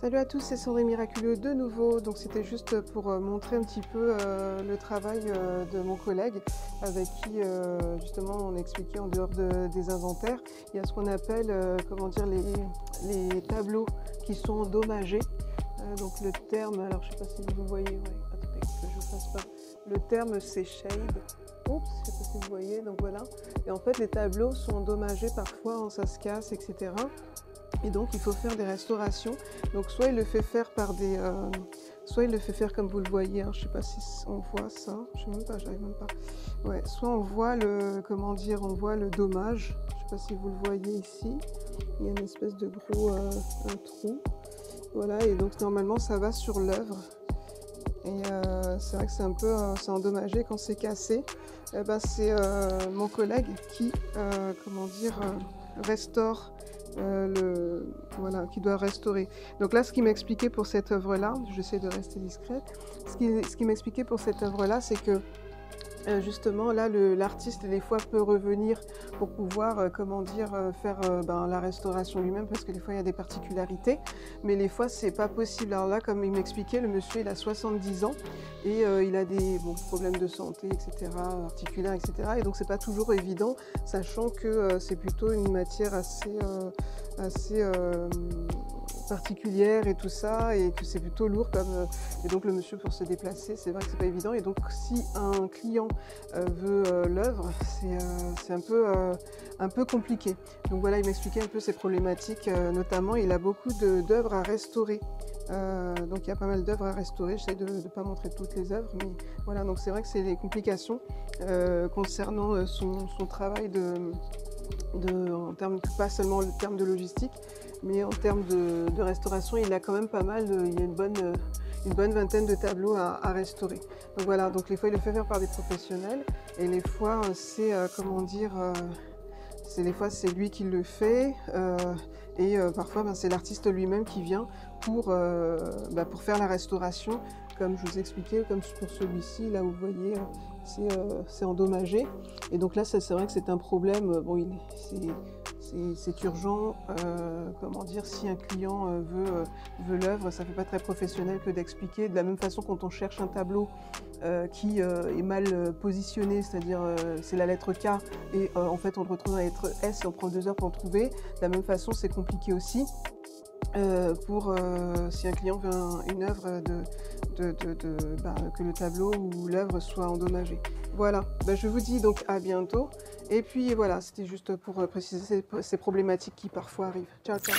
Salut à tous, c'est Sandrine Miraculeux de nouveau. Donc c'était juste pour euh, montrer un petit peu euh, le travail euh, de mon collègue avec qui justement on expliquait en dehors des inventaires. Il y a ce qu'on appelle comment dire les, tableaux qui sont endommagés. donc le terme, alors je sais pas si vous voyez, attendez que je fasse pas. Le terme c'est shade. Oups, vous voyez, donc voilà. Et en fait les tableaux sont endommagés parfois, ça se casse, etc. Et donc il faut faire des restaurations. Donc soit il le fait faire par des... Euh, soit il le fait faire comme vous le voyez, hein. je ne sais pas si on voit ça, je sais même pas, j'arrive même pas. Ouais, soit on voit le, comment dire, on voit le dommage, je ne sais pas si vous le voyez ici, il y a une espèce de gros euh, trou. Voilà, et donc normalement ça va sur l'œuvre. Et euh, c'est vrai que c'est un peu c'est endommagé quand c'est cassé. Eh ben, c'est mon collègue qui, comment dire, restaure euh, le, voilà, qui doit restaurer. Donc là, ce qui m'expliquait pour cette œuvre-là, j'essaie de rester discrète, ce qui, ce qui m'expliquait pour cette œuvre-là, c'est que euh, justement, là, l'artiste, des fois, peut revenir pour pouvoir, euh, comment dire, euh, faire ben, la restauration lui-même, parce que des fois, il y a des particularités, mais les fois, c'est pas possible. Alors là, comme il m'expliquait, le monsieur, il a 70 ans et il a des problèmes de santé, etc., articulaires, etc., et donc, c'est pas toujours évident, sachant que c'est plutôt une matière assez, assez particulière et tout ça, et que c'est plutôt lourd comme. et donc, le monsieur, pour se déplacer, c'est vrai que c'est pas évident, et donc, si un client euh, veut euh, l'œuvre, c'est euh, un, peu, un peu compliqué. Donc voilà, il m'expliquait un peu ses problématiques, notamment il a beaucoup d'œuvres à restaurer. donc il y a pas mal d'œuvres à restaurer. J'essaie de ne pas montrer toutes les œuvres, mais voilà, donc c'est vrai que c'est des complications concernant son, travail de, de, en termes, pas seulement le terme de logistique, mais en termes de, restauration, il a quand même pas mal, il y a une bonne, une bonne vingtaine de tableaux à, restaurer. Donc voilà, donc les fois il le fait faire par des professionnels et les fois c'est euh, comment dire, euh, c'est les fois c'est lui qui le fait euh, et parfois ben, c'est l'artiste lui-même qui vient pour, ben, pour faire la restauration comme je vous expliquais, comme pour celui-ci, là vous voyez, c'est endommagé. Et donc là, c'est vrai que c'est un problème, c'est urgent, euh, comment dire, si un client euh, veut, euh, veut l'œuvre, ça ne fait pas très professionnel que d'expliquer. De la même façon, quand on cherche un tableau qui est mal positionné, c'est-à-dire c'est la lettre K, et en fait on le retrouve dans la lettre S et on prend deux heures pour le trouver. De la même façon, c'est compliqué aussi. pour si un client veut une œuvre de, bah, que le tableau ou l'œuvre soit endommagé. Voilà, bah, je vous dis donc à bientôt. Et puis voilà, c'était juste pour euh, préciser ces, ces problématiques qui parfois arrivent. Ciao, ciao